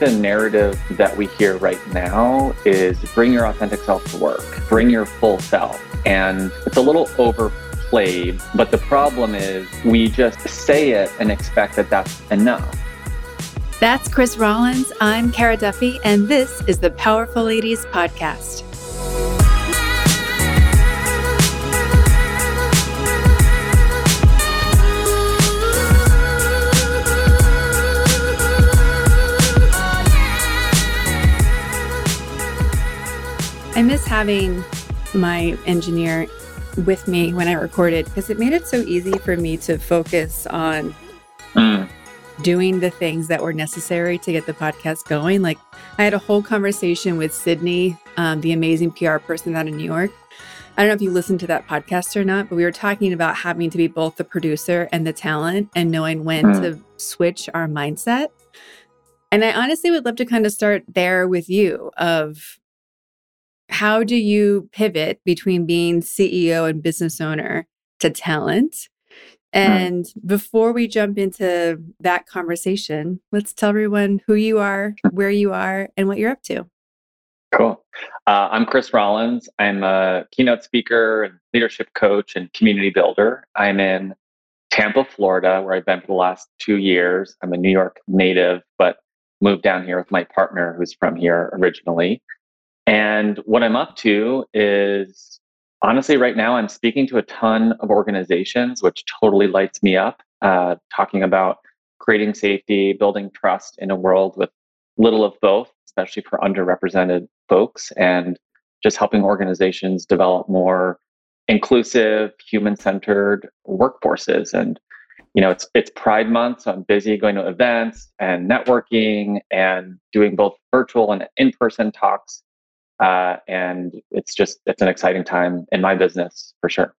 the narrative that we hear right now is bring your authentic self to work, bring your full self. And it's a little overplayed, but the problem is we just say it and expect that that's enough. That's Chris Rollins. I'm Kara Duffy, and this is the Powerful Ladies Podcast. I miss having my engineer with me when I recorded because it made it so easy for me to focus on mm. doing the things that were necessary to get the podcast going. Like, I had a whole conversation with Sydney, um, the amazing PR person out of New York. I don't know if you listened to that podcast or not, but we were talking about having to be both the producer and the talent and knowing when mm. to switch our mindset. And I honestly would love to kind of start there with you of how do you pivot between being CEO and business owner to talent? And mm. before we jump into that conversation, let's tell everyone who you are, where you are, and what you're up to. Cool. Uh, I'm Chris Rollins. I'm a keynote speaker and leadership coach and community builder. I'm in Tampa, Florida, where I've been for the last two years. I'm a New York native, but moved down here with my partner who's from here originally. And what I'm up to is honestly, right now, I'm speaking to a ton of organizations, which totally lights me up, uh, talking about creating safety, building trust in a world with little of both, especially for underrepresented folks, and just helping organizations develop more inclusive, human-centered workforces. And you know, it's it's Pride Month, so I'm busy going to events and networking and doing both virtual and in-person talks uh, and it's just it's an exciting time in my business for sure.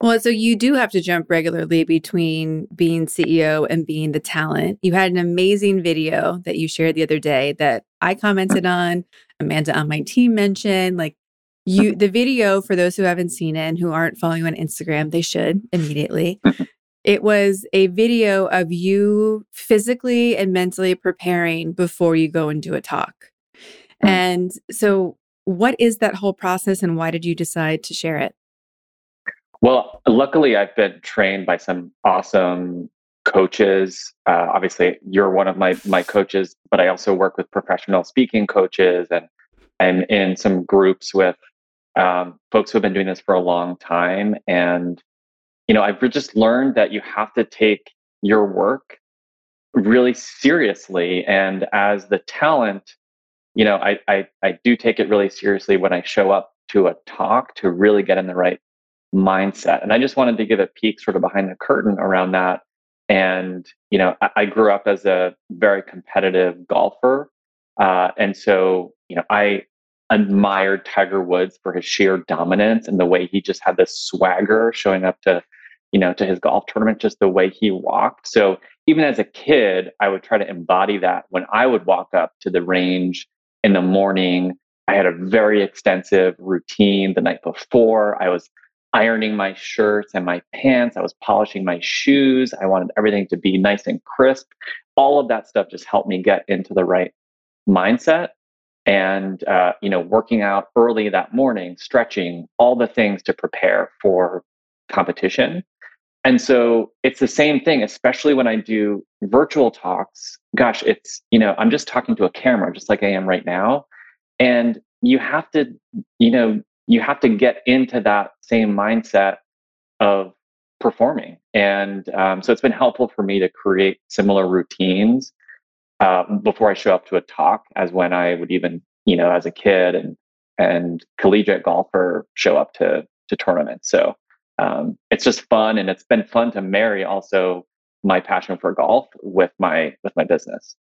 Well, so you do have to jump regularly between being CEO and being the talent. You had an amazing video that you shared the other day that I commented on. Amanda on my team mentioned like you the video for those who haven't seen it and who aren't following you on Instagram, they should immediately. It was a video of you physically and mentally preparing before you go and do a talk. Mm. And so, what is that whole process and why did you decide to share it? Well, luckily, I've been trained by some awesome coaches. Uh, obviously, you're one of my my coaches, but I also work with professional speaking coaches, and I'm in some groups with um, folks who have been doing this for a long time. And you know, I've just learned that you have to take your work really seriously, and as the talent you know, I, I, I do take it really seriously when I show up to a talk to really get in the right mindset. And I just wanted to give a peek sort of behind the curtain around that. And, you know, I, I grew up as a very competitive golfer. Uh, and so, you know, I admired Tiger Woods for his sheer dominance and the way he just had this swagger showing up to, you know, to his golf tournament, just the way he walked. So even as a kid, I would try to embody that when I would walk up to the range in the morning. I had a very extensive routine the night before. I was ironing my shirts and my pants. I was polishing my shoes. I wanted everything to be nice and crisp. All of that stuff just helped me get into the right mindset. And, uh, you know, working out early that morning, stretching, all the things to prepare for competition. And so it's the same thing, especially when I do virtual talks. Gosh, it's, you know, I'm just talking to a camera just like I am right now. And you have to, you know, you have to get into that same mindset of performing. And um, so it's been helpful for me to create similar routines uh, before I show up to a talk as when I would even, you know, as a kid and and collegiate golfer show up to to tournaments. So um, it's just fun and it's been fun to marry also my passion for golf with my with my business.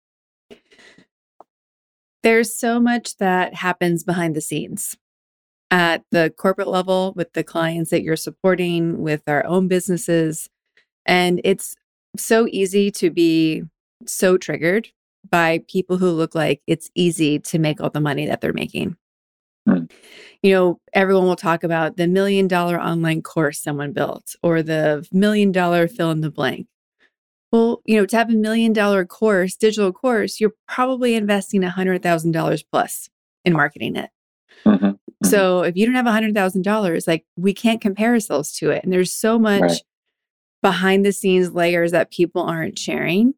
There's so much that happens behind the scenes. At the corporate level with the clients that you're supporting with our own businesses and it's so easy to be so triggered by people who look like it's easy to make all the money that they're making Mm. You know, everyone will talk about the million dollar online course someone built or the million dollar fill in the blank. Well, you know, to have a million dollar course, digital course, you're probably investing a hundred thousand dollars plus in marketing it. Mm-hmm. Mm-hmm. So if you don't have a hundred thousand dollars, like we can't compare ourselves to it. And there's so much right. behind the scenes layers that people aren't sharing.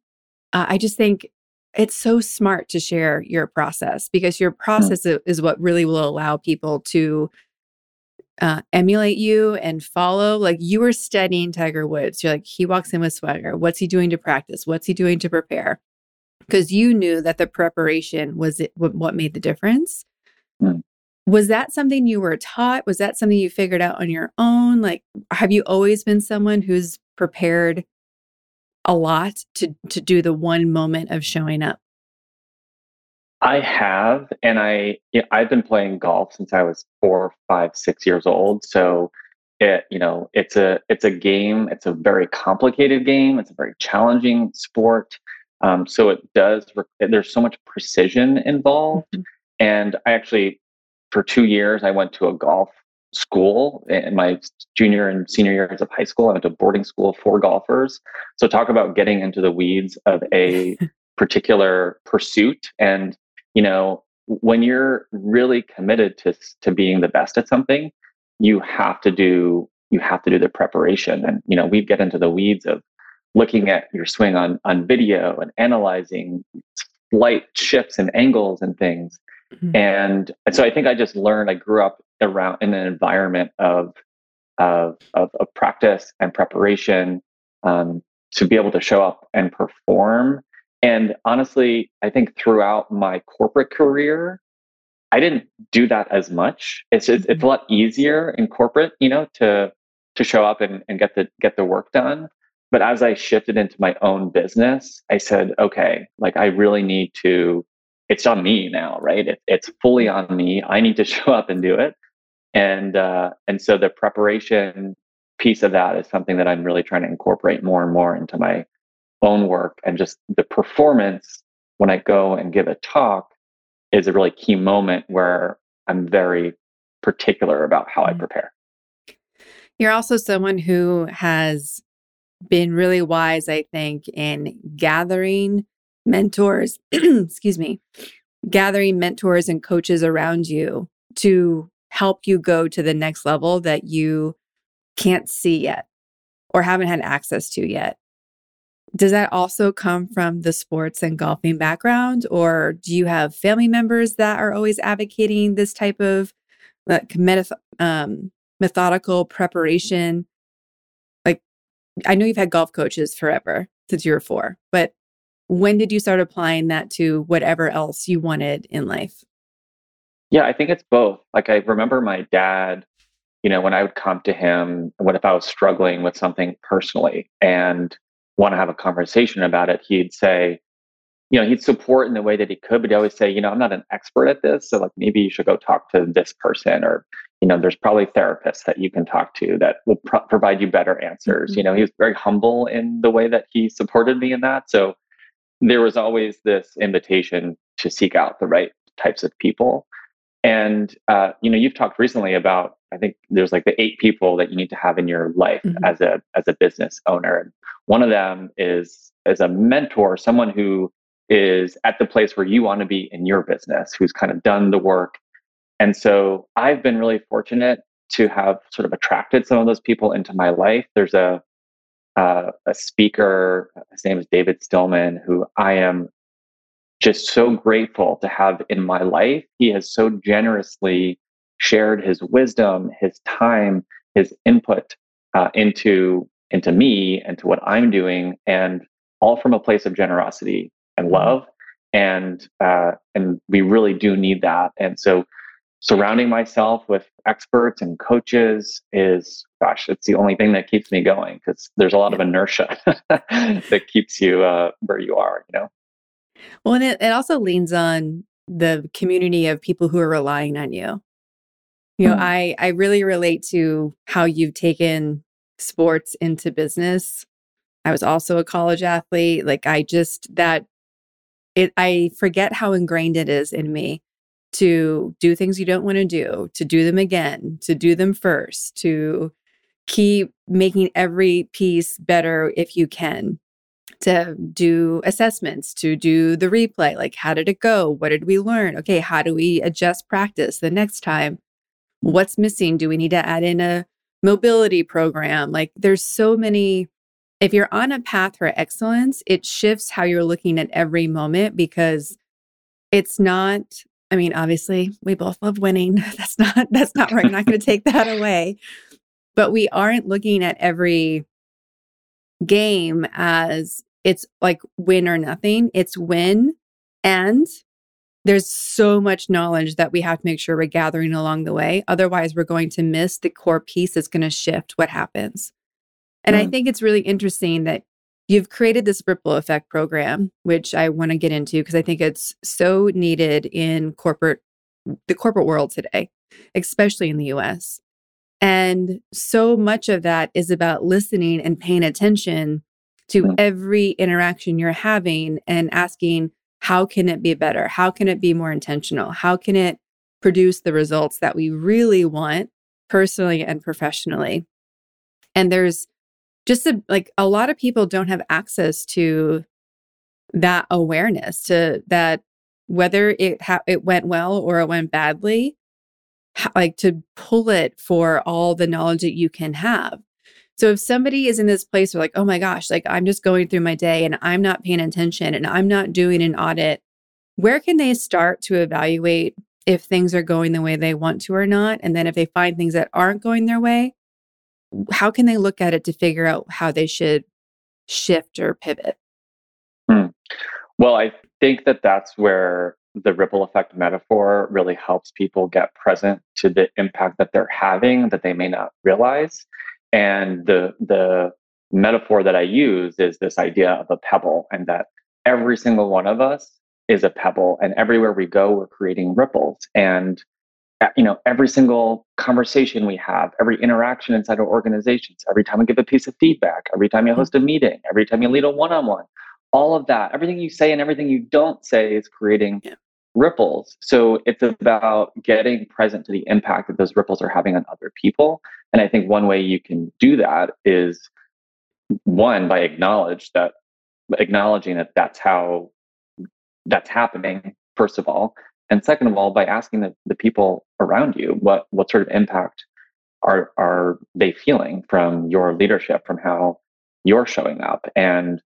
Uh, I just think it's so smart to share your process because your hmm. process mm-hmm. is what really will allow people to uh, emulate you and follow. Like you were studying Tiger Woods. You're like, he walks in with swagger. What's he doing to practice? What's he doing to prepare? Because you knew that the preparation was it, what made the difference. Mm. Was that something you were taught? Was that something you figured out on your own? Like, have you always been someone who's prepared a lot to to do the one moment of showing up? I have, and I I've been playing golf since I was four, five, six years old. So it you know it's a it's a game. It's a very complicated game. It's a very challenging sport. Um, so it does. There's so much precision involved, mm-hmm. and I actually for two years I went to a golf school in my junior and senior years of high school. I went to boarding school for golfers. So talk about getting into the weeds of a particular pursuit and you know, when you're really committed to to being the best at something, you have to do you have to do the preparation. And you know, we get into the weeds of looking at your swing on on video and analyzing light shifts and angles and things. Mm-hmm. And, and so I think I just learned. I grew up around in an environment of of of, of practice and preparation um, to be able to show up and perform and honestly, I think throughout my corporate career, I didn't do that as much. It's just, it's a lot easier in corporate, you know, to to show up and, and get the get the work done. But as I shifted into my own business, I said, okay, like I really need to. It's on me now, right? It, it's fully on me. I need to show up and do it. And uh, and so the preparation piece of that is something that I'm really trying to incorporate more and more into my own work and just the performance when I go and give a talk is a really key moment where I'm very particular about how I mm-hmm. prepare. You're also someone who has been really wise, I think, in gathering mentors, excuse me, gathering mentors and coaches around you to help you go to the next level that you can't see yet or haven't had access to yet. Does that also come from the sports and golfing background, or do you have family members that are always advocating this type of like um, methodical preparation? Like, I know you've had golf coaches forever since you were four, but when did you start applying that to whatever else you wanted in life? Yeah, I think it's both. Like, I remember my dad, you know, when I would come to him, what if I was struggling with something personally and want to have a conversation about it, he'd say, you know, he'd support in the way that he could, but he'd always say, you know, I'm not an expert at this. So like maybe you should go talk to this person or, you know, there's probably therapists that you can talk to that will pro- provide you better answers. Mm-hmm. You know, he was very humble in the way that he supported me in that. So there was always this invitation to seek out the right types of people. And uh, you know, you've talked recently about I think there's like the eight people that you need to have in your life mm-hmm. as a as a business owner. And one of them is as a mentor, someone who is at the place where you want to be in your business, who's kind of done the work. And so I've been really fortunate to have sort of attracted some of those people into my life. There's a uh, a speaker, his name is David Stillman, who I am just so grateful to have in my life. He has so generously shared his wisdom, his time, his input uh, into into me and to what I'm doing, and all from a place of generosity and mm-hmm. love. And uh, and we really do need that. And so, surrounding myself with experts and coaches is, gosh, it's the only thing that keeps me going because there's a lot of inertia that keeps you uh, where you are. You know. Well, and it, it also leans on the community of people who are relying on you. You know, mm-hmm. I I really relate to how you've taken sports into business. I was also a college athlete. Like I just that it I forget how ingrained it is in me to do things you don't want to do, to do them again, to do them first, to keep making every piece better if you can, to do assessments, to do the replay. Like, how did it go? What did we learn? Okay, how do we adjust practice the next time? What's missing? Do we need to add in a mobility program? Like, there's so many. If you're on a path for excellence, it shifts how you're looking at every moment because it's not I mean, obviously, we both love winning. That's not that's not right. I'm not going to take that away. But we aren't looking at every game as it's like win or nothing. It's win and there's so much knowledge that we have to make sure we're gathering along the way. Otherwise, we're going to miss the core piece that's going to shift what happens. And mm. I think it's really interesting that you've created this ripple effect program, which I want to get into because I think it's so needed in corporate, the corporate world today, especially in the US. And so much of that is about listening and paying attention to every interaction you're having and asking, how can it be better? How can it be more intentional? How can it produce the results that we really want personally and professionally? And there's just a, like a lot of people don't have access to that awareness to that whether it ha- it went well or it went badly like to pull it for all the knowledge that you can have so if somebody is in this place where like oh my gosh like i'm just going through my day and i'm not paying attention and i'm not doing an audit where can they start to evaluate if things are going the way they want to or not and then if they find things that aren't going their way how can they look at it to figure out how they should shift or pivot? Hmm. Well, I think that that's where the ripple effect metaphor really helps people get present to the impact that they're having that they may not realize. And the the metaphor that I use is this idea of a pebble, and that every single one of us is a pebble, and everywhere we go, we're creating ripples. And eh, you know every single conversation we have every interaction inside our organizations every time we give a piece of feedback every time you mm. host a meeting every time you lead a one-on-one all of that everything you say and everything you don't say is creating yeah. Ripples. So it's about getting present to the impact that those ripples are having on other people. And i think one way you can do that is one by acknowledge that acknowledging that that's how that's happening first of all. And second of all by asking the, the people around you what what sort of impact are are they feeling from your leadership from how you're showing up. And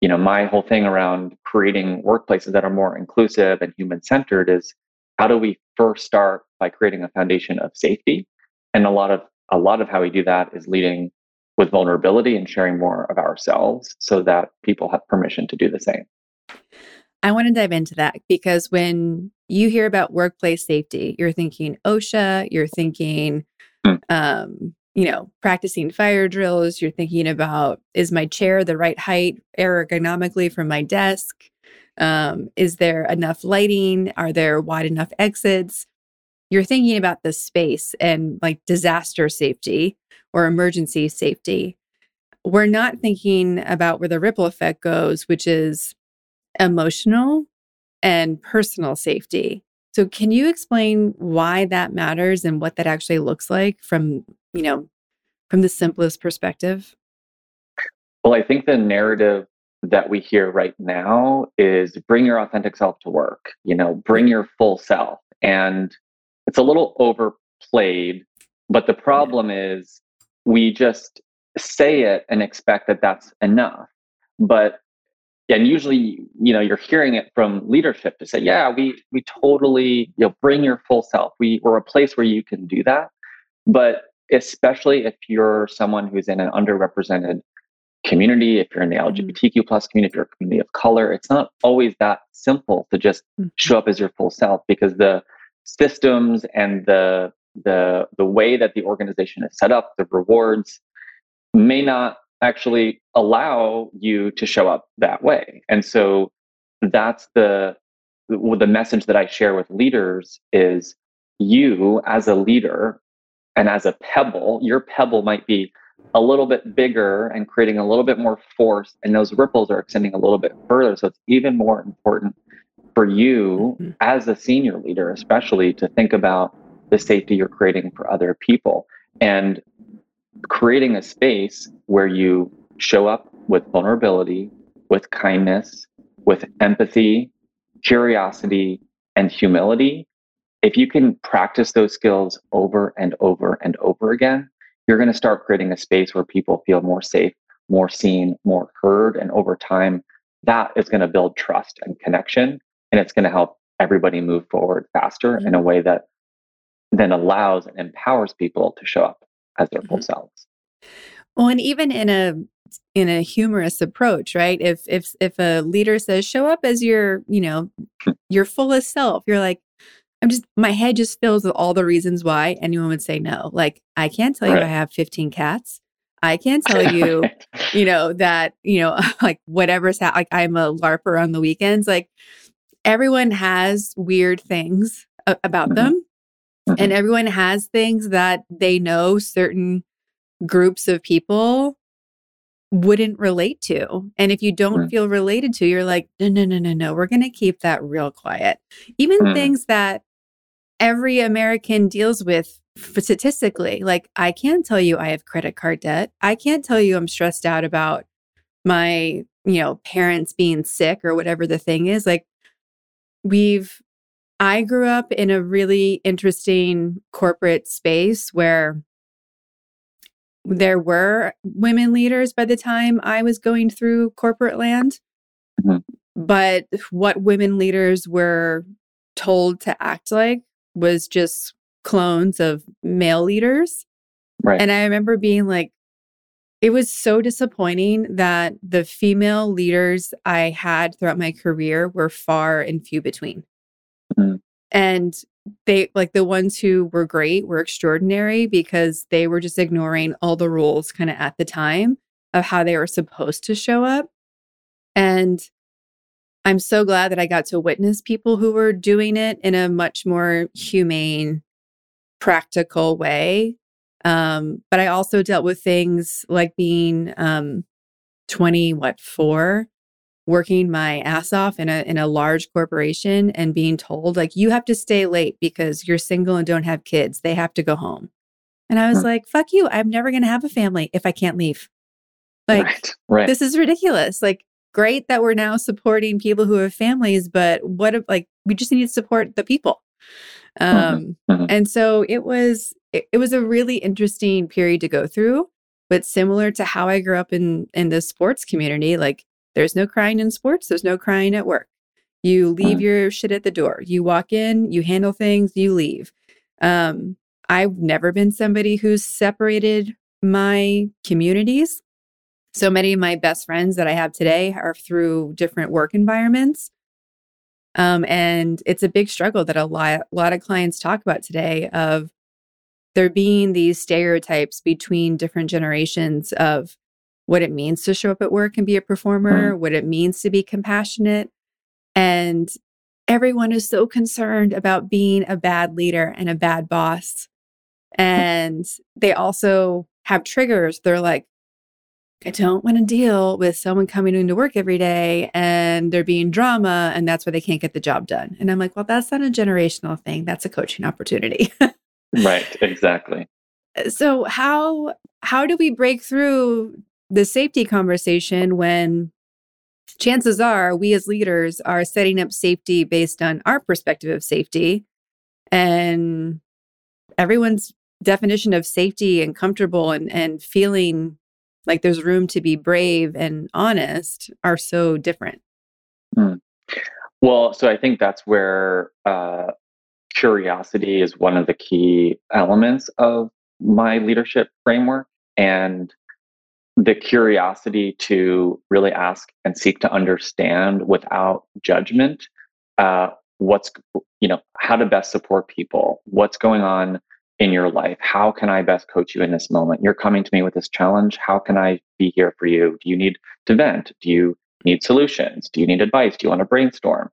you know my whole thing around creating workplaces that are more inclusive and human centered is how do we first start by creating a foundation of safety and a lot of a lot of how we do that is leading with vulnerability and sharing more of ourselves so that people have permission to do the same I want to dive into that because when you hear about workplace safety, you're thinking OSHA, you're thinking, mm. um, you know, practicing fire drills, you're thinking about is my chair the right height ergonomically from my desk? Um, is there enough lighting? Are there wide enough exits? You're thinking about the space and like disaster safety or emergency safety. We're not thinking about where the ripple effect goes, which is emotional and personal safety. So can you explain why that matters and what that actually looks like from, you know, from the simplest perspective? Well, I think the narrative that we hear right now is bring your authentic self to work, you know, bring your full self. And it's a little overplayed, but the problem is we just say it and expect that that's enough. But and usually you know you're hearing it from leadership to say yeah we we totally you know bring your full self we we're a place where you can do that but especially if you're someone who's in an underrepresented community if you're in the mm-hmm. lgbtq plus community if you're a community of color it's not always that simple to just mm-hmm. show up as your full self because the systems and the the the way that the organization is set up the rewards may not actually allow you to show up that way. And so that's the the message that I share with leaders is you as a leader and as a pebble, your pebble might be a little bit bigger and creating a little bit more force and those ripples are extending a little bit further so it's even more important for you mm-hmm. as a senior leader especially to think about the safety you're creating for other people and creating a space where you show up with vulnerability, with kindness, with empathy, curiosity, and humility, if you can practice those skills over and over and over again, you're going to start creating a space where people feel more safe, more seen, more heard. And over time, that is going to build trust and connection. And it's going to help everybody move forward faster mm-hmm. in a way that then allows and empowers people to show up as their mm-hmm. full selves. Well, and even in a in a humorous approach, right? If if if a leader says show up as your, you know, your fullest self, you're like, I'm just my head just fills with all the reasons why anyone would say no. Like I can't tell right. you I have 15 cats. I can't tell you, you know, that, you know, like whatever's ha- like I'm a LARPer on the weekends. Like everyone has weird things a- about mm-hmm. them. Mm-hmm. And everyone has things that they know certain groups of people wouldn't relate to. And if you don't mm. feel related to, you're like, no, no, no, no, no, we're going to keep that real quiet. Even mm. things that every American deals with statistically. Like, I can't tell you I have credit card debt. I can't tell you I'm stressed out about my, you know, parents being sick or whatever the thing is. Like, we've, I grew up in a really interesting corporate space where there were women leaders by the time I was going through corporate land. Mm-hmm. But what women leaders were told to act like was just clones of male leaders. Right. And I remember being like, it was so disappointing that the female leaders I had throughout my career were far and few between. Mm-hmm. And they like the ones who were great were extraordinary because they were just ignoring all the rules kind of at the time of how they were supposed to show up. And I'm so glad that I got to witness people who were doing it in a much more humane, practical way. Um, but I also dealt with things like being um, 20, what, four, working my ass off in a in a large corporation and being told like you have to stay late because you're single and don't have kids. They have to go home. And I was like, fuck you. I'm never going to have a family if I can't leave. Like right, right. this is ridiculous. Like great that we're now supporting people who have families, but what if like we just need to support the people. Mm-hmm, um mm-hmm. Mm-hmm. and so it was it, it was a really interesting period to go through, but similar to how I grew up in in the sports community, like there's no crying in sports, there's no crying at work. You leave uh-huh. your shit at the door. You walk in, you handle things, you leave. Um, I've never been somebody who's separated my communities. So many of my best friends that I have today are through different work environments. Um, and it's a big struggle that a lot, a lot of clients talk about today of there being these stereotypes between different generations of what it means to show up at work and be a performer, mm. what it means to be compassionate. And everyone is so concerned about being a bad leader and a bad boss. And they also have triggers. They're like, I don't want to deal with someone coming into work every day and there being drama, and that's why they can't get the job done. And I'm like, well, that's not a generational thing. That's a coaching opportunity. right, exactly. Uh, so how how do we break through the safety conversation when chances are we as leaders are setting up safety based on our perspective of safety and everyone's definition of safety and comfortable and, and feeling like there's room to be brave and honest are so different hmm. well so i think that's where uh, curiosity is one of the key elements of my leadership framework and the curiosity to really ask and seek to understand without judgment uh, what's you know how to best support people what's going on in your life? How can i best coach you in this moment? You're coming to me with this challenge. How can i be here for you? Do you need to vent? Do you need solutions? Do you need advice? Do you want to brainstorm?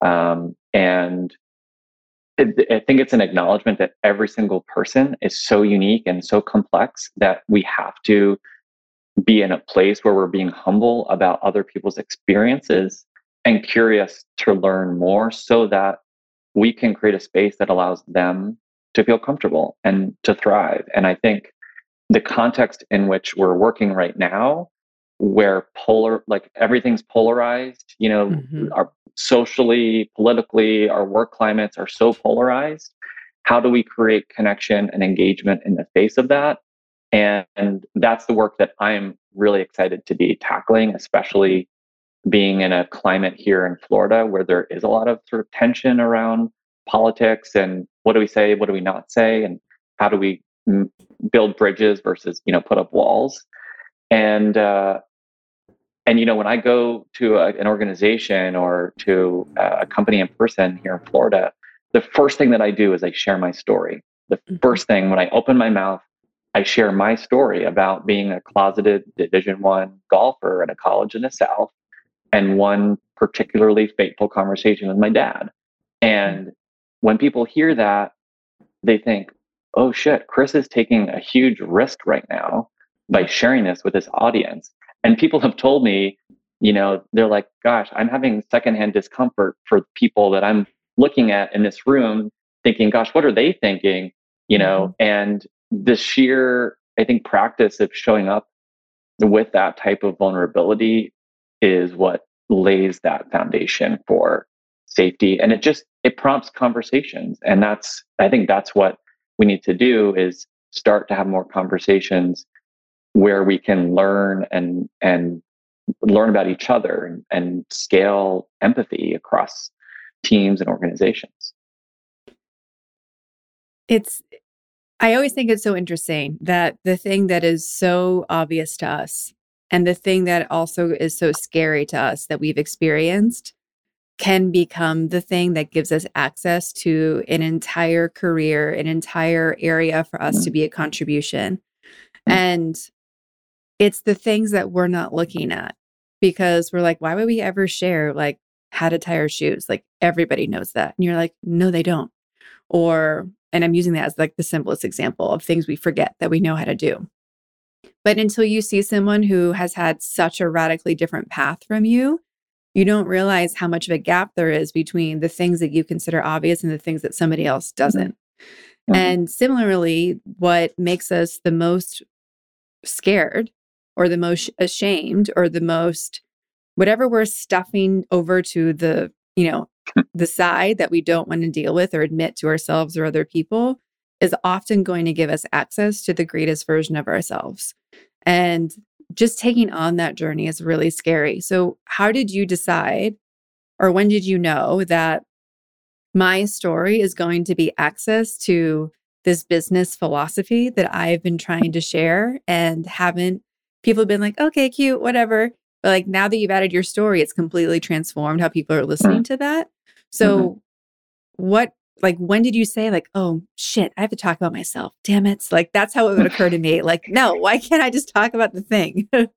Um, and i think it's an acknowledgement that every single person is so unique and so complex that we have to be in a place where we're being humble about other people's experiences and curious to learn more so that we can create a space that allows them to feel comfortable and to thrive. And I think the context in which we're working right now where polar like everything's polarized you know mm-hmm. our socially politically our work climates are so polarized how do we create connection and engagement in the face of that and, and that's the work that i'm really excited to be tackling especially being in a climate here in florida where there is a lot of sort of tension around politics and what do we say what do we not say and how do we build bridges versus you know put up walls. And uh, and you know when i go to a, an organization or to a company in person here in florida the first thing that i do is i share my story. The mm-hmm. first thing when i open my mouth i share my story about being a closeted division one golfer at a college in the south and one particularly fateful conversation with my dad. And when people hear that they think oh shit, Chris is taking a huge risk right now by sharing this with his audience. And people have told me, you know, they're like, gosh, I'm having secondhand discomfort for people that I'm looking at in this room, thinking, gosh, what are they thinking? You know, mm-hmm. and the sheer, I think, practice of showing up with that type of vulnerability is what lays that foundation for safety and it just it prompts conversations and that's i think that's what we need to do is start to have more conversations where we can learn and and learn about each other and, and scale empathy across teams and organizations. It's i always think it's so interesting that the thing that is so obvious to us and the thing that also is so scary to us that we've experienced can become the thing that gives us access to an entire career, an entire area for us to mm-hmm. be a contribution. Mm-hmm. And it's the things that we're not looking at because we're like, why would we ever share like how to tie our shoes? Like everybody knows that. And you're like, no, they don't. Or, and I'm using that as like the simplest example of things we forget that we know how to do. But until you see someone who has had such a radically different path from you, you don't realize how much of a gap there is between the things that you consider obvious and the things that somebody else mm-hmm. doesn't. Mm-hmm. And similarly, what makes us the most scared or the most ashamed or the most whatever we're stuffing over to the, you know, the side that we don't want to deal with or admit to ourselves or other people is often going to give us access to the greatest version of ourselves. And just taking on that journey is really scary. So, how did you decide, or when did you know that my story is going to be access to this business philosophy that I've been trying to share and haven't people have been like, okay, cute, whatever. But like now that you've added your story, it's completely transformed how people are listening mm. to that. So, mm-hmm. what like when did you say like oh shit i have to talk about myself. Damn it. Like that's how it would occur to me like no why can't i just talk about the thing?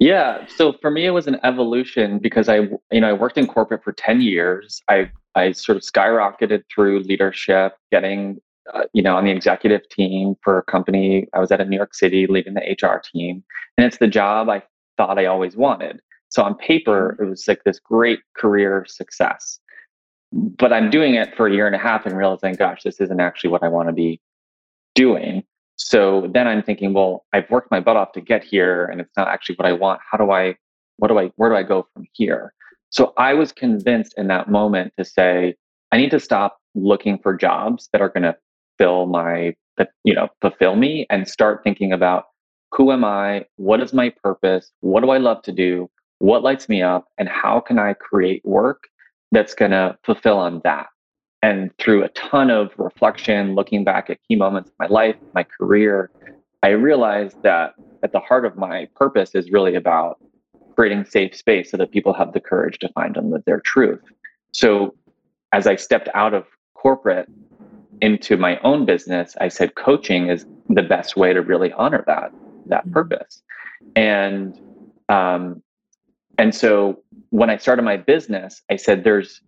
Yeah so for me it was an evolution because i you know i worked in corporate for 10 years. I i sort of skyrocketed through leadership getting uh, you know on the executive team for a company. I was at in new york city leading the hr team and it's the job i thought i always wanted. So on paper mm. it was like this great career success but I'm doing it for a year and a half and realizing, gosh, this isn't actually what I want to be doing. So then I'm thinking, well, I've worked my butt off to get here and it's not actually what I want. How do I, what do I, where do I go from here? So I was convinced in that moment to say, I need to stop looking for jobs that are going to fill my, you know, fulfill me and start thinking about who am I? What is my purpose? What do I love to do? What lights me up? And how can I create work that's going to fulfill on that. And through a ton of reflection, looking back at key moments of my life, my career, I realized that at the heart of my purpose is really about creating safe space so that people have the courage to find and live their truth. So as I stepped out of corporate into my own business, I said coaching is the best way to really honor that that mm-hmm. purpose. And um, and so when I started my business, I said, there's,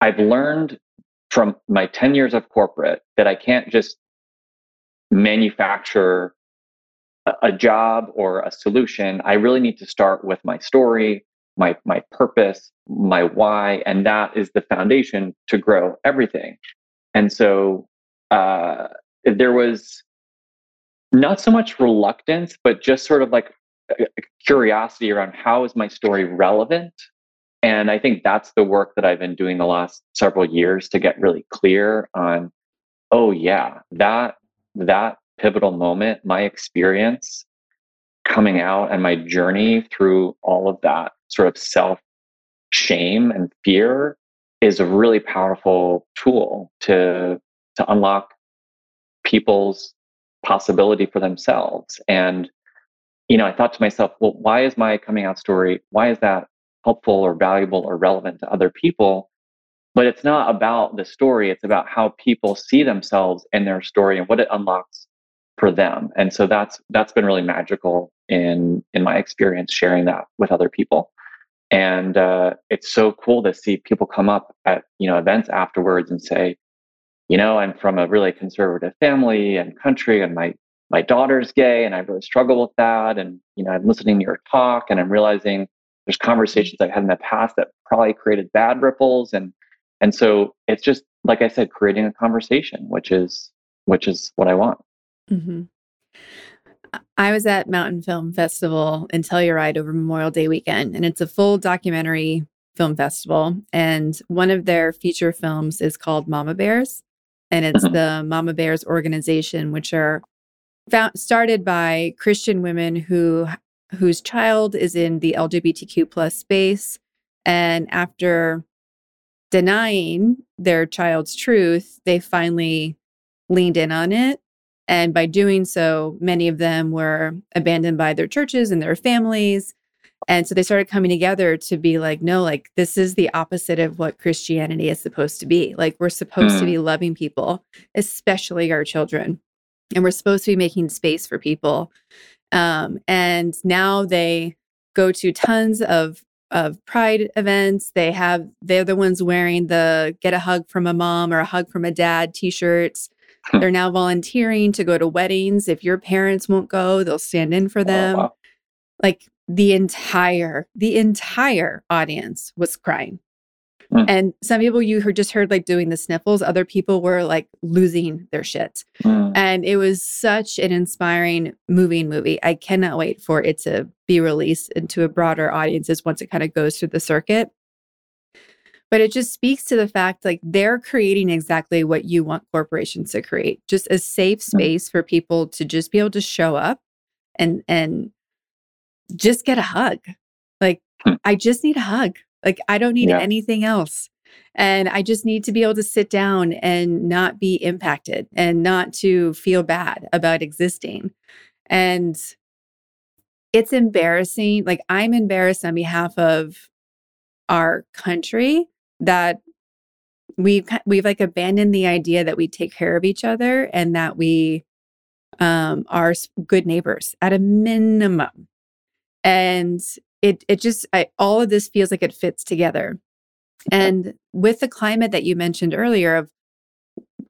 I've learned from my 10 years of corporate that I can't just manufacture a, job or a solution. I really need to start with my story, my, my purpose, my why, and that is the foundation to grow everything. And so uh, there was not so much reluctance, but just sort of like curiosity around how is my story relevant? And i think that's the work that i've been doing the last several years to get really clear on oh yeah that that pivotal moment my experience coming out and my journey through all of that sort of self shame and fear is a really powerful tool to to unlock people's possibility for themselves. And you know i thought to myself well why is my coming out story why is that helpful or valuable or relevant to other people? But it's not about the story it's about how people see themselves in their story and what it unlocks for them. And so that's that's been really magical in in my experience sharing that with other people. And uh, it's so cool to see people come up at you know events afterwards and say you know i'm from a really conservative family and country and my my daughter's gay and i really struggle with that and you know i'm listening to your talk and i'm realizing there's conversations i've had in the past that probably created bad ripples and and so it's just like i said creating a conversation which is which is what i want mm-hmm. I was at Mountain Film Festival in Telluride over Memorial Day weekend, and it's a full documentary film festival. And one of their feature films is called Mama Bears, and it's mm-hmm. the Mama Bears organization, which are found, started by Christian women who whose child is in the LGBTQ plus space, and after denying their child's truth, they finally leaned in on it and by doing so, many of them were abandoned by their churches and their families. And so they started coming together to be like, no, like this is the opposite of what Christianity is supposed to be. Like we're supposed mm. to be loving people, especially our children. And we're supposed to be making space for people. Um, and now they go to tons of of pride events. They have they're the ones wearing the get a hug from a mom or a hug from a dad t-shirts. They're now volunteering to go to weddings. If your parents won't go, they'll stand in for them. Oh, wow. Like the entire, the entire audience was crying. Mm. And some people you heard just heard like doing the sniffles. Other people were like losing their shit. Mm. And it was such an inspiring, moving movie. I cannot wait for it to be released into a broader audiences once it kind of goes through the circuit but it just speaks to the fact like they're creating exactly what you want corporations to create just a safe mm. space for people to just be able to show up and and just get a hug like hmm. i just need a hug like i don't need yeah. anything else and i just need to be able to sit down and not be impacted and not to feel bad about existing and it's embarrassing like i'm embarrassed on behalf of our country that we've we've like abandoned the idea that we take care of each other and that we um, are good neighbors at a minimum. And it it just I, all of this feels like it fits together. And with the climate that you mentioned earlier of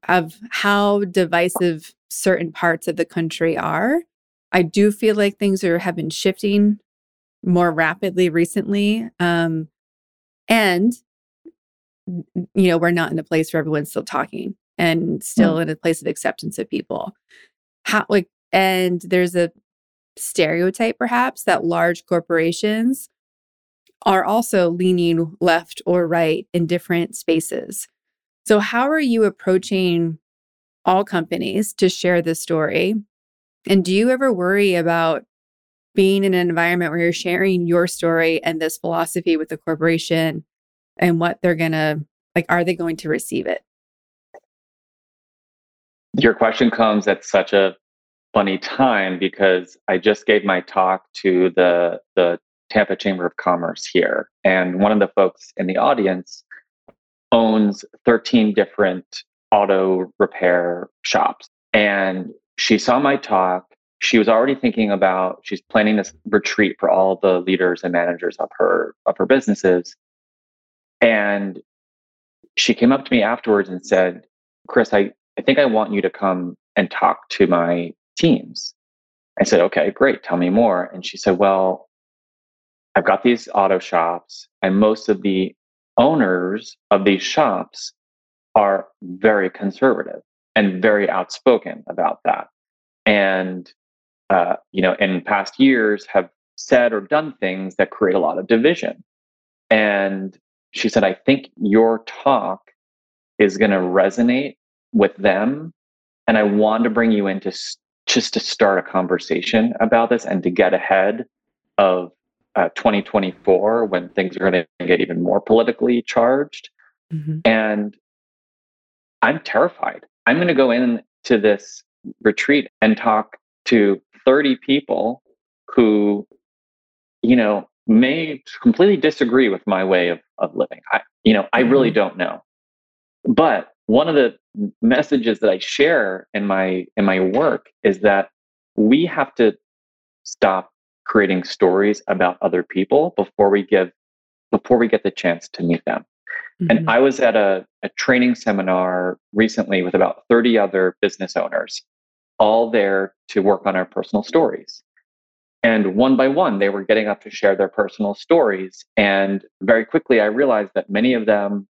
of how divisive certain parts of the country are, I do feel like things are have been shifting more rapidly recently. Um, and you know, we're not in a place where everyone's still talking and still mm. in a place of acceptance of people. How like and there's a stereotype perhaps that large corporations are also leaning left or right in different spaces. So how are you approaching all companies to share this story? And do you ever worry about being in an environment where you're sharing your story and this philosophy with the corporation and what they're going to like are they going to receive it your question comes at such a funny time because i just gave my talk to the the tampa chamber of commerce here and one of the folks in the audience owns 13 different auto repair shops. And she saw my talk. She was already thinking about she's planning this retreat for all the leaders and managers of her of her businesses. And she came up to me afterwards and said, Chris, I, I think I want you to come and talk to my teams. I said, okay, great. Tell me more. And she said, well, I've got these auto shops, and most of the owners of these shops are very conservative and very outspoken about that. And, uh, you know, in past years have said or done things that create a lot of division. And she said, I think your talk is going to resonate with them. And I want to bring you in to, just to start a conversation about this and to get ahead of uh, 2024 when things are going to get even more politically charged. Mm-hmm. And I'm terrified. I'm going to go into this retreat and talk to 30 people who, you know, may completely disagree with my way of, of living. I, you know, I really mm-hmm. don't know. But one of the messages that I share in my in my work is that we have to stop creating stories about other people before we give before we get the chance to meet them. Mm-hmm. And I was at a, a training seminar recently with about 30 other business owners, all there to work on our personal stories. And one by one, they were getting up to share their personal stories. And very quickly, I realized that many of them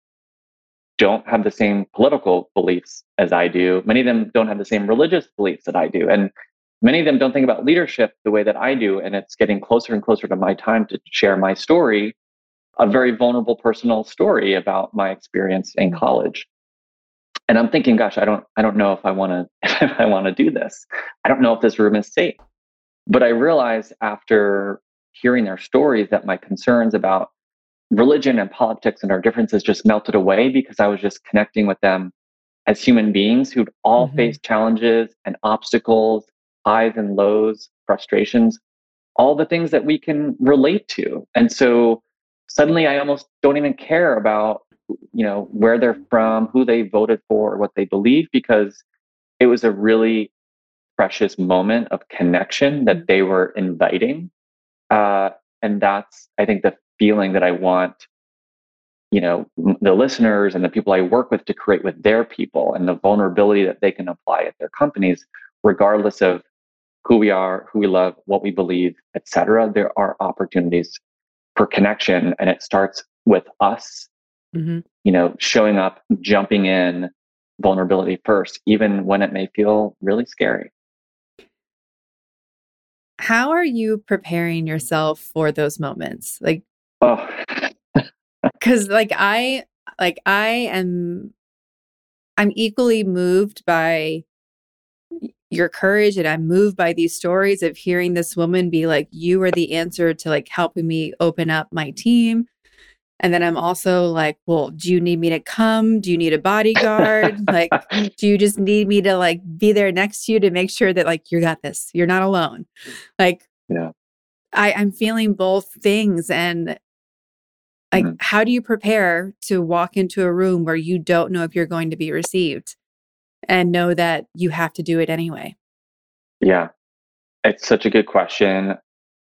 don't have the same political beliefs as I do. Many of them don't have the same religious beliefs that I do. And many of them don't think about leadership the way that I do. And it's getting closer and closer to my time to share my story, a very vulnerable personal story about my experience in mm-hmm. college. And I'm thinking, gosh, I don't, I don't know if I want to, if I want to do this. I don't know if this room is safe. But I realized after hearing their stories that my concerns about religion and politics and our differences just melted away because I was just connecting with them as human beings who'd all mm-hmm. faced challenges and obstacles highs and lows, frustrations, all the things that we can relate to. And so suddenly I almost don't even care about, you know, where they're from, who they voted for, or what they believe, because it was a really precious moment of connection that mm-hmm. they were inviting. Uh, and that's, I think, the feeling that I want, you know, the listeners and the people I work with to create with their people and the vulnerability that they can apply at their companies, regardless of who we are, who we love, what we believe, etc. There are opportunities for connection, and it starts with us. Mm-hmm. You know, showing up, jumping in, vulnerability first, even when it may feel really scary. How are you preparing yourself for those moments? Like, oh, because like I, like I am, I'm equally moved by your courage and i'm moved by these stories of hearing this woman be like you are the answer to like helping me open up my team and then i'm also like well do you need me to come do you need a bodyguard like do you just need me to like be there next to you to make sure that like you got this you're not alone like yeah i i'm feeling both things and like mm-hmm. how do you prepare to walk into a room where you don't know if you're going to be received and know that you have to do it anyway? Yeah, it's such a good question.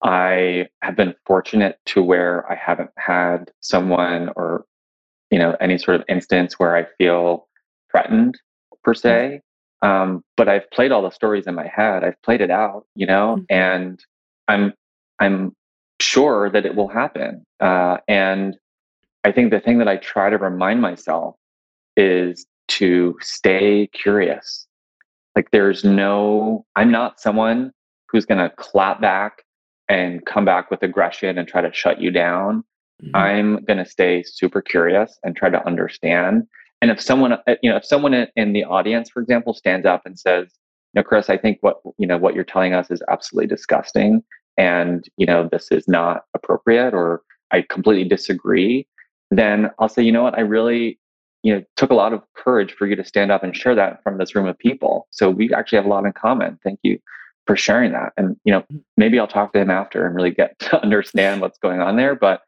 I have been fortunate to where I haven't had someone or, you know, any sort of instance where I feel threatened per mm-hmm. se. Um, but I've played all the stories in my head. I've played it out, you know, mm-hmm. and I'm I'm sure that it will happen. Uh, and I think the thing that I try to remind myself is to stay curious. Like there's no, I'm not someone who's going to clap back and come back with aggression and try to shut you down. Mm-hmm. I'm going to stay super curious and try to understand. And if someone, uh, you know, if someone in the audience, for example, stands up and says, "You know, Chris, I think what you know what you're telling us is absolutely disgusting, and you know this is not appropriate," or I completely disagree, then I'll say, you know what, I really you know took a lot of courage for you to stand up and share that from this room of people so we actually have a lot in common thank you for sharing that and you know mm-hmm. maybe i'll talk to him after and really get to understand what's going on there but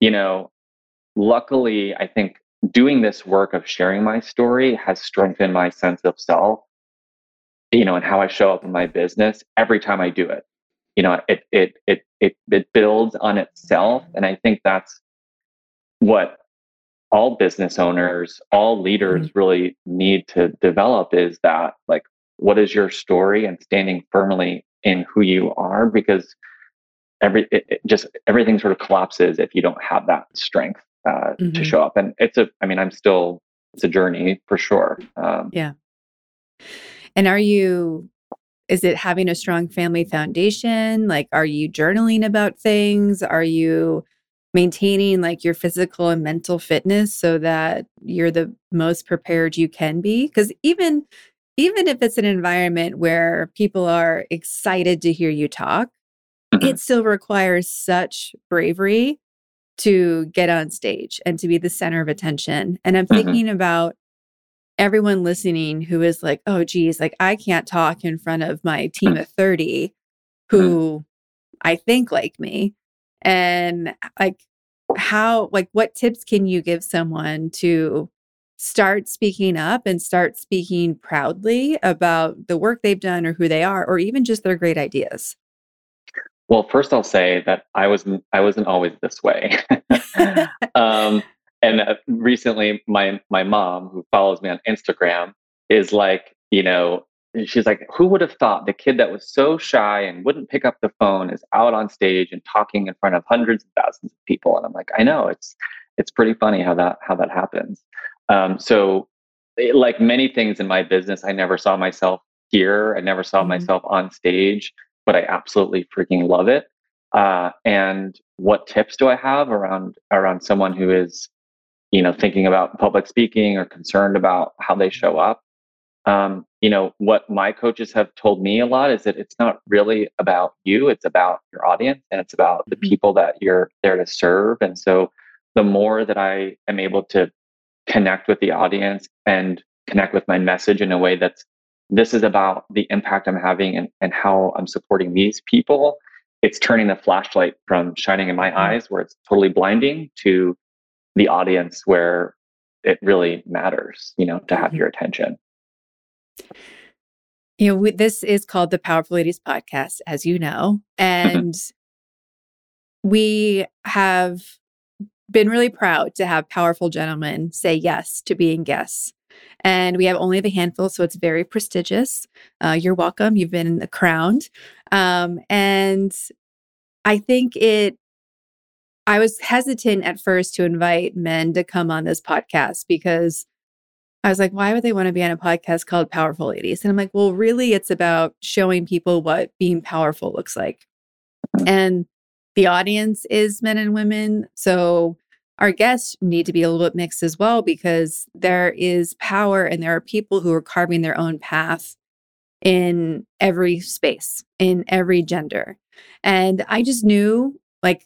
you know luckily i think doing this work of sharing my story has strengthened my sense of self you know and how i show up in my business every time i do it you know it it it it, it builds on itself and i think that's what all business owners, all leaders mm-hmm. really need to develop is that like, what is your story and standing firmly in who you are because every it, it just everything sort of collapses if you don't have that strength uh, mm-hmm. to show up. And it's a, I mean, I'm still, it's a journey for sure. Um, yeah. And are you is it having a strong family foundation? Like, are you journaling about things? Are you maintaining like your physical and mental fitness so that you're the most prepared you can be? Because even even if it's an environment where people are excited to hear you talk, mm-hmm. it still requires such bravery to get on stage and to be the center of attention. And I'm mm-hmm. thinking about everyone listening who is like, oh, geez, like I can't talk in front of my team of 30 who I think like me. And like, how, like, what tips can you give someone to start speaking up and start speaking proudly about the work they've done or who they are, or even just their great ideas? Well, first I'll say that I was I wasn't always this way. um, and uh, recently my my mom who follows me on instagram is like you know she's like who would have thought the kid that was so shy and wouldn't pick up the phone is out on stage and talking in front of hundreds of thousands of people and i'm like i know it's it's pretty funny how that how that happens um, so it, like many things in my business i never saw myself here i never saw mm-hmm. myself on stage but i absolutely freaking love it uh, and what tips do i have around around someone who is you know thinking about public speaking or concerned about how they show up um, you know what my coaches have told me a lot is that it's not really about you it's about your audience and it's about the mm-hmm. people that you're there to serve and so the more that i am able to connect with the audience and connect with my message in a way that's this is about the impact i'm having and, and how i'm supporting these people it's turning the flashlight from shining in my mm-hmm. eyes where it's totally blinding to the audience where it really matters, you know, to have mm-hmm. your attention. You know, we, this is called the Powerful Ladies podcast, as you know, and we have been really proud to have powerful gentlemen say yes to being guests. And we have only the handful, so it's very prestigious. Uh, you're welcome. You've been crowned. Um, and I think it I was hesitant at first to invite men to come on this podcast because I was like, why would they want to be on a podcast called Powerful Ladies? And I'm like, well, really, it's about showing people what being powerful looks like. And the audience is men and women. So our guests need to be a little bit mixed as well because there is power and there are people who are carving their own path in every space, in every gender. And I just knew like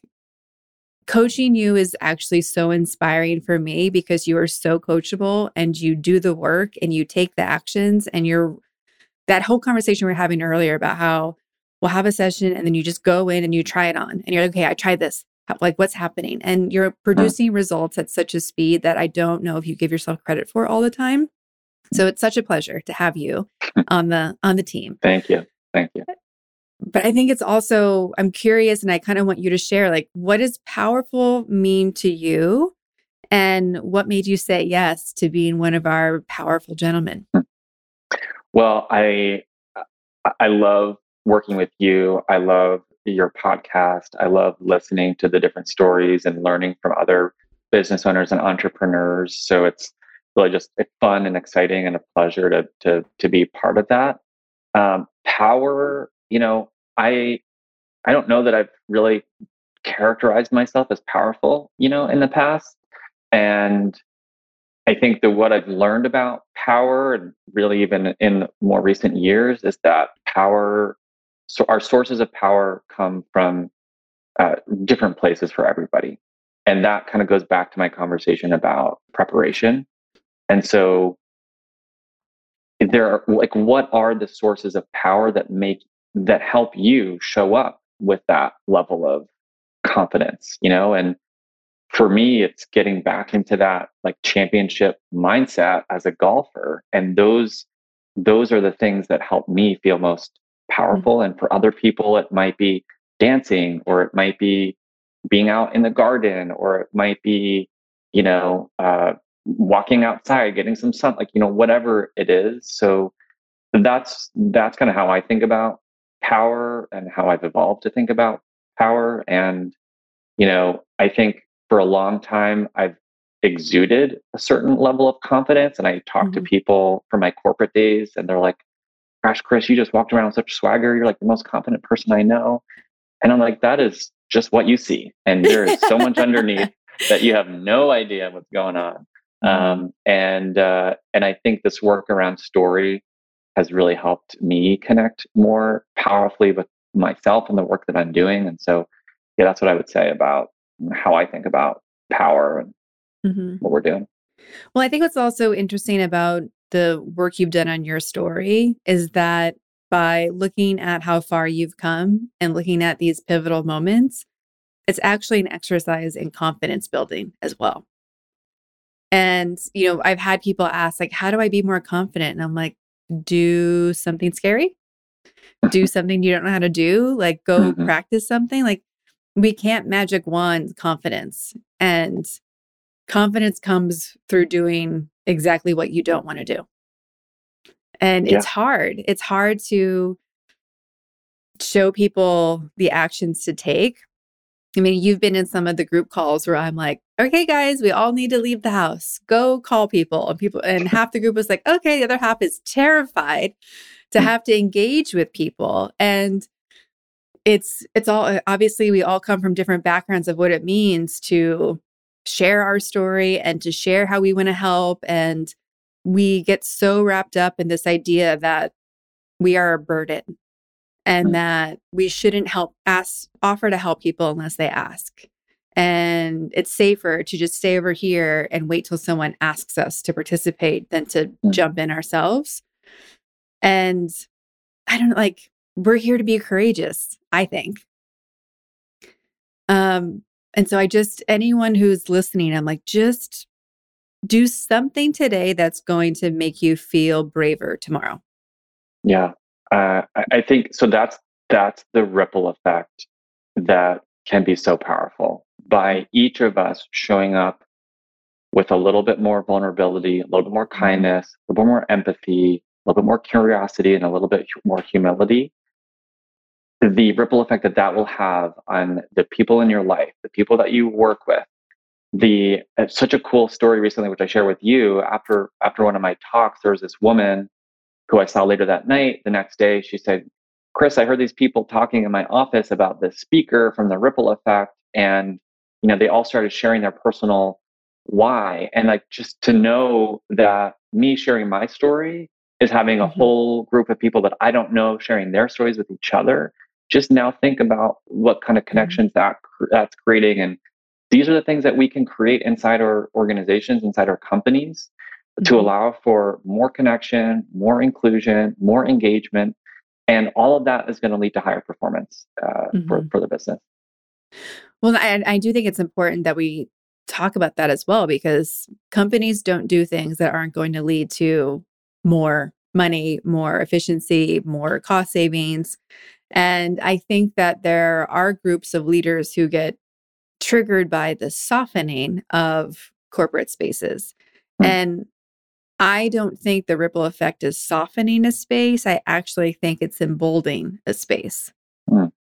coaching you is actually so inspiring for me because you are so coachable and you do the work and you take the actions and you're that whole conversation we are having earlier about how we'll have a session and then you just go in and you try it on and you're like, okay, I tried this. Like, what's happening? And you're producing results at such a speed that I don't know if you give yourself credit for all the time. So it's such a pleasure to have you on the on the team. Thank you. Thank you. But I think it's also, I'm curious and I kind of want you to share like, what does powerful mean to you? And what made you say yes to being one of our powerful gentlemen? Hmm. Well, I I love working with you. I love your podcast. I love listening to the different stories and learning from other business owners and entrepreneurs. So it's really just fun and exciting and a pleasure to to to be part of that. Um, power, you know, I I don't know that I've really characterized myself as powerful, you know, in the past. And I think that what I've learned about power and really even in more recent years is that power so our sources of power come from uh, different places for everybody. And that kind of goes back to my conversation about preparation. And so there are like what are the sources of power that make that help you show up with that level of confidence, you know? And for me, it's getting back into that like championship mindset as a golfer. And those, those are the things that help me feel most powerful. Mm-hmm. And for other people, it might be dancing or it might be being out in the garden or it might be, you know, uh, walking outside, getting some sun, like, you know, whatever it is. So that's, that's kind of how I think about power and how I've evolved to think about power. And, you know, I think for a long time, I've exuded a certain level of confidence. And I talk mm-hmm. to people from my corporate days, and they're like, gosh, Chris, you just walked around with such swagger. You're like the most confident person I know. And I'm like, that is just what you see. And there is so much underneath that you have no idea what's going on. Um, and uh, and I think this work around story has really helped me connect more powerfully with myself and the work that I'm doing. And so, yeah, that's what I would say about how I think about power and mm-hmm. what we're doing. Well, I think what's also interesting about the work you've done on your story is that by looking at how far you've come and looking at these pivotal moments, it's actually an exercise in confidence building as well. And, you know, I've had people ask, like, how do I be more confident? And I'm like, do something scary, do something you don't know how to do, like, go mm-hmm. practice something. Like, we can't magic wand confidence. And confidence comes through doing exactly what you don't want to do. And yeah. it's hard. It's hard to show people the actions to take. I mean, you've been in some of the group calls where I'm like, okay, guys, we all need to leave the house. Go call people. And people, and half the group was like, okay, the other half is terrified to mm. have to engage with people. And it's, it's all obviously we all come from different backgrounds of what it means to share our story and to share how we want to help. And we get so wrapped up in this idea that we are a burden and mm-hmm. that we shouldn't help ask offer to help people unless they ask and it's safer to just stay over here and wait till someone asks us to participate than to mm-hmm. jump in ourselves and i don't know like we're here to be courageous i think um and so I just, anyone who's listening, I'm like, just do something today that's going to make you feel braver tomorrow. Yeah. Uh, I think so. That's, that's the ripple effect that can be so powerful by each of us showing up with a little bit more vulnerability, a little bit more mm-hmm. kindness, a little bit more empathy, a little bit more curiosity, and a little bit more humility the ripple effect that that will have on the people in your life, the people that you work with. The such a cool story recently, which I share with you after after one of my talks. There was this woman who I saw later that night. The next day, she said, "Chris, I heard these people talking in my office about the speaker from the ripple effect, and you know they all started sharing their personal why, and like just to know that me sharing my story is having a mm-hmm. whole group of people that I don't know sharing their stories with each other just now think about what kind of mm-hmm. connections that that's creating and these are the things that we can create inside our organizations inside our companies mm-hmm. to allow for more connection more inclusion more engagement and all of that is going to lead to higher performance uh, mm-hmm. for, for the business well I, I do think it's important that we talk about that as well because companies don't do things that aren't going to lead to more money more efficiency more cost savings and I think that there are groups of leaders who get triggered by the softening of corporate spaces. Mm. And I don't think the ripple effect is softening a space. I actually think it's emboldening a space. Mm.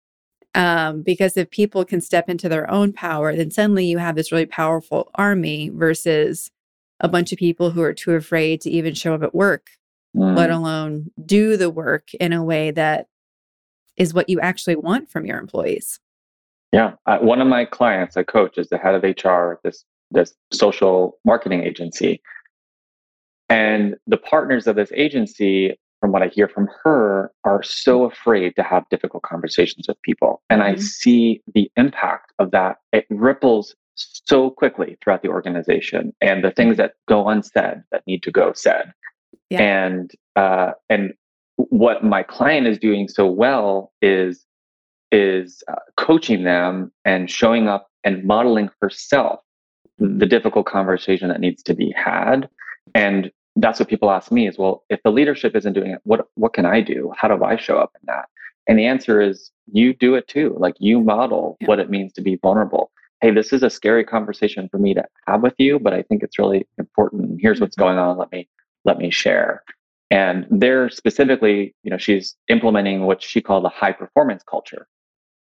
Um, because if people can step into their own power, then suddenly you have this really powerful army versus a bunch of people who are too afraid to even show up at work, mm. let alone do the work in a way that is what you actually want from your employees. Yeah, uh, one of my clients, a coach, is the head of HR at this this social marketing agency, and the partners of this agency, from what I hear from her, are so afraid to have difficult conversations with people, and mm-hmm. I see the impact of that. It ripples so quickly throughout the organization, and the things that go unsaid that need to go said. Yeah. And uh, and what my client is doing so well is is uh, coaching them and showing up and modeling herself the difficult conversation that needs to be had. And that's what people ask me is well if the leadership isn't doing it what what can i do? How do i show up in that? And the answer is you do it too. Like you model yeah. what it means to be vulnerable. Hey this is a scary conversation for me to have with you but i think it's really important. Here's what's mm-hmm. going on. Let me let me share and there specifically, you know, she's implementing what she called a high performance culture.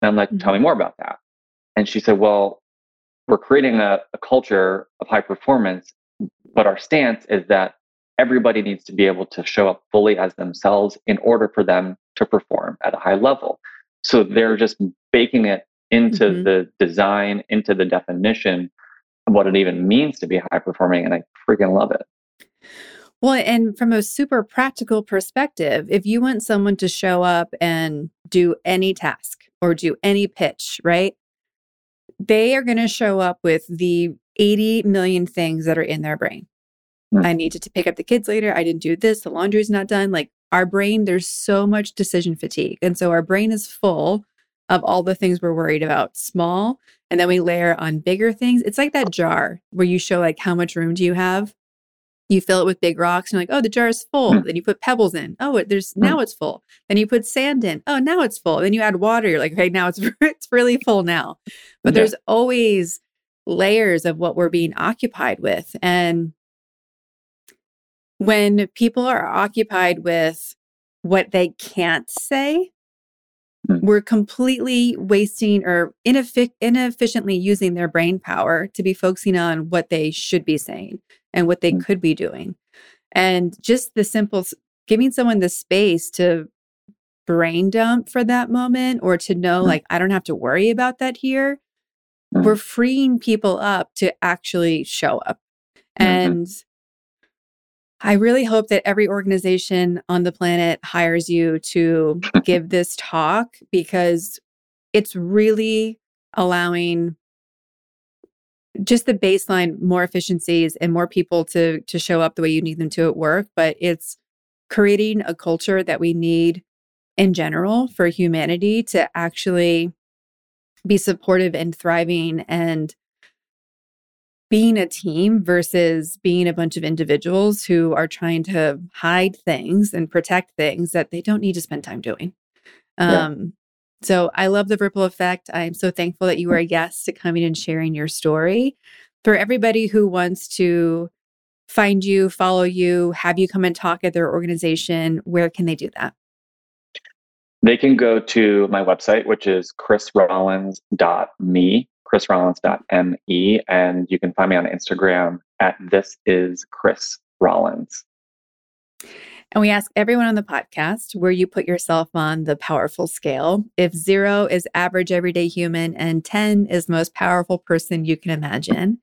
And I'm like, mm-hmm. tell me more about that. And she said, well, we're creating a, a culture of high performance, but our stance is that everybody needs to be able to show up fully as themselves in order for them to perform at a high level. So they're just baking it into mm-hmm. the design, into the definition of what it even means to be high performing. And I freaking love it. Well, and from a super practical perspective, if you want someone to show up and do any task or do any pitch, right? They are going to show up with the 80 million things that are in their brain. Mm. I needed to pick up the kids later. I didn't do this. The laundry's not done. Like our brain, there's so much decision fatigue. And so our brain is full of all the things we're worried about, small. And then we layer on bigger things. It's like that jar where you show like how much room do you have? You fill it with big rocks and you're like, oh, the jar is full. Mm. Then you put pebbles in. Oh, it, there's now mm. it's full. Then you put sand in. Oh, now it's full. Then you add water. You're like, okay, now it's it's really full now. But okay. there's always layers of what we're being occupied with. And when people are occupied with what they can't say, hmm. we're completely wasting or ineffic- inefficiently using their brain power to be focusing on what they should be saying and what they hmm. could be doing. And just the simple giving someone the space to brain dump for that moment or to know, hmm. like, I don't have to worry about that here mm-hmm. we're freeing people up to actually show up. Mm-hmm. And I really hope that every organization on the planet hires you to give this talk because it's really allowing just the baseline more efficiencies and more people to to show up the way you need them to at work but it's creating a culture that we need in general for humanity to actually be supportive and thriving and being a team versus being a bunch of individuals who are trying to hide things and protect things that they don't need to spend time doing. Yeah. Um, so I love the ripple effect. I'm so thankful that you were a guest to coming and sharing your story. For everybody who wants to find you, follow you, have you come and talk at their organization, where can they do that? They can go to my website, which is chrisrollins.me, chrisrollins.me, and you can find me on Instagram at this is Chris Rollins. And we ask everyone on the podcast where you put yourself on the powerful scale. If zero is average everyday human and 10 is most powerful person you can imagine,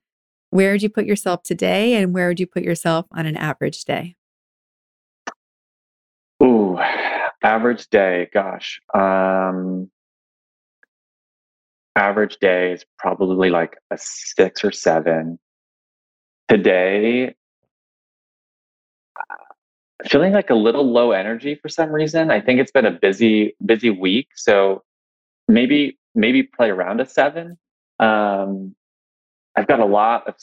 where would you put yourself today and where would you put yourself on an average day? Ooh, average day, gosh. Um, average day is probably like a six or seven. Today, feeling like a little low energy for some reason. I think it's been a busy, busy week. So maybe, maybe play around a seven. Um, I've got a lot of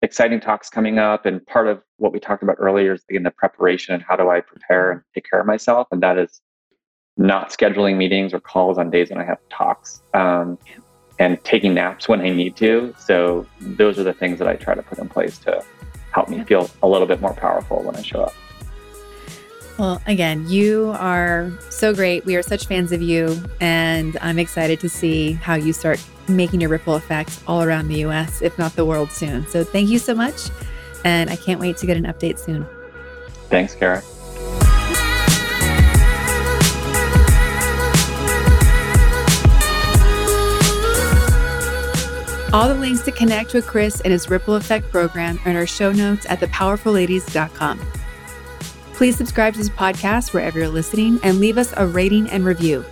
exciting talks coming up. And part of what we talked about earlier is in the preparation and how do I prepare and take care of myself. And that is not scheduling meetings or calls on days when I have talks um, and taking naps when I need to. So those are the things that I try to put in place to help me feel a little bit more powerful when I show up. Well, again, you are so great. We are such fans of you, and I'm excited to see how you start making your ripple effects all around the US, if not the world soon. So thank you so much. And I can't wait to get an update soon. Thanks, Kara. All the links to connect with Chris and his Ripple Effect program are in our show notes at thepowerfulladies.com. Please subscribe to this podcast wherever you're listening and leave us a rating and review.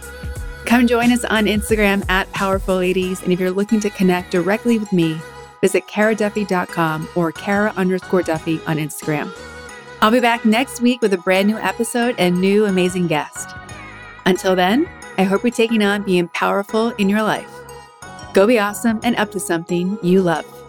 Come join us on Instagram at Powerful Ladies. And if you're looking to connect directly with me, visit karaduffy.com or kara underscore duffy on Instagram. I'll be back next week with a brand new episode and new amazing guest. Until then, I hope you're taking on being powerful in your life. Go be awesome and up to something you love.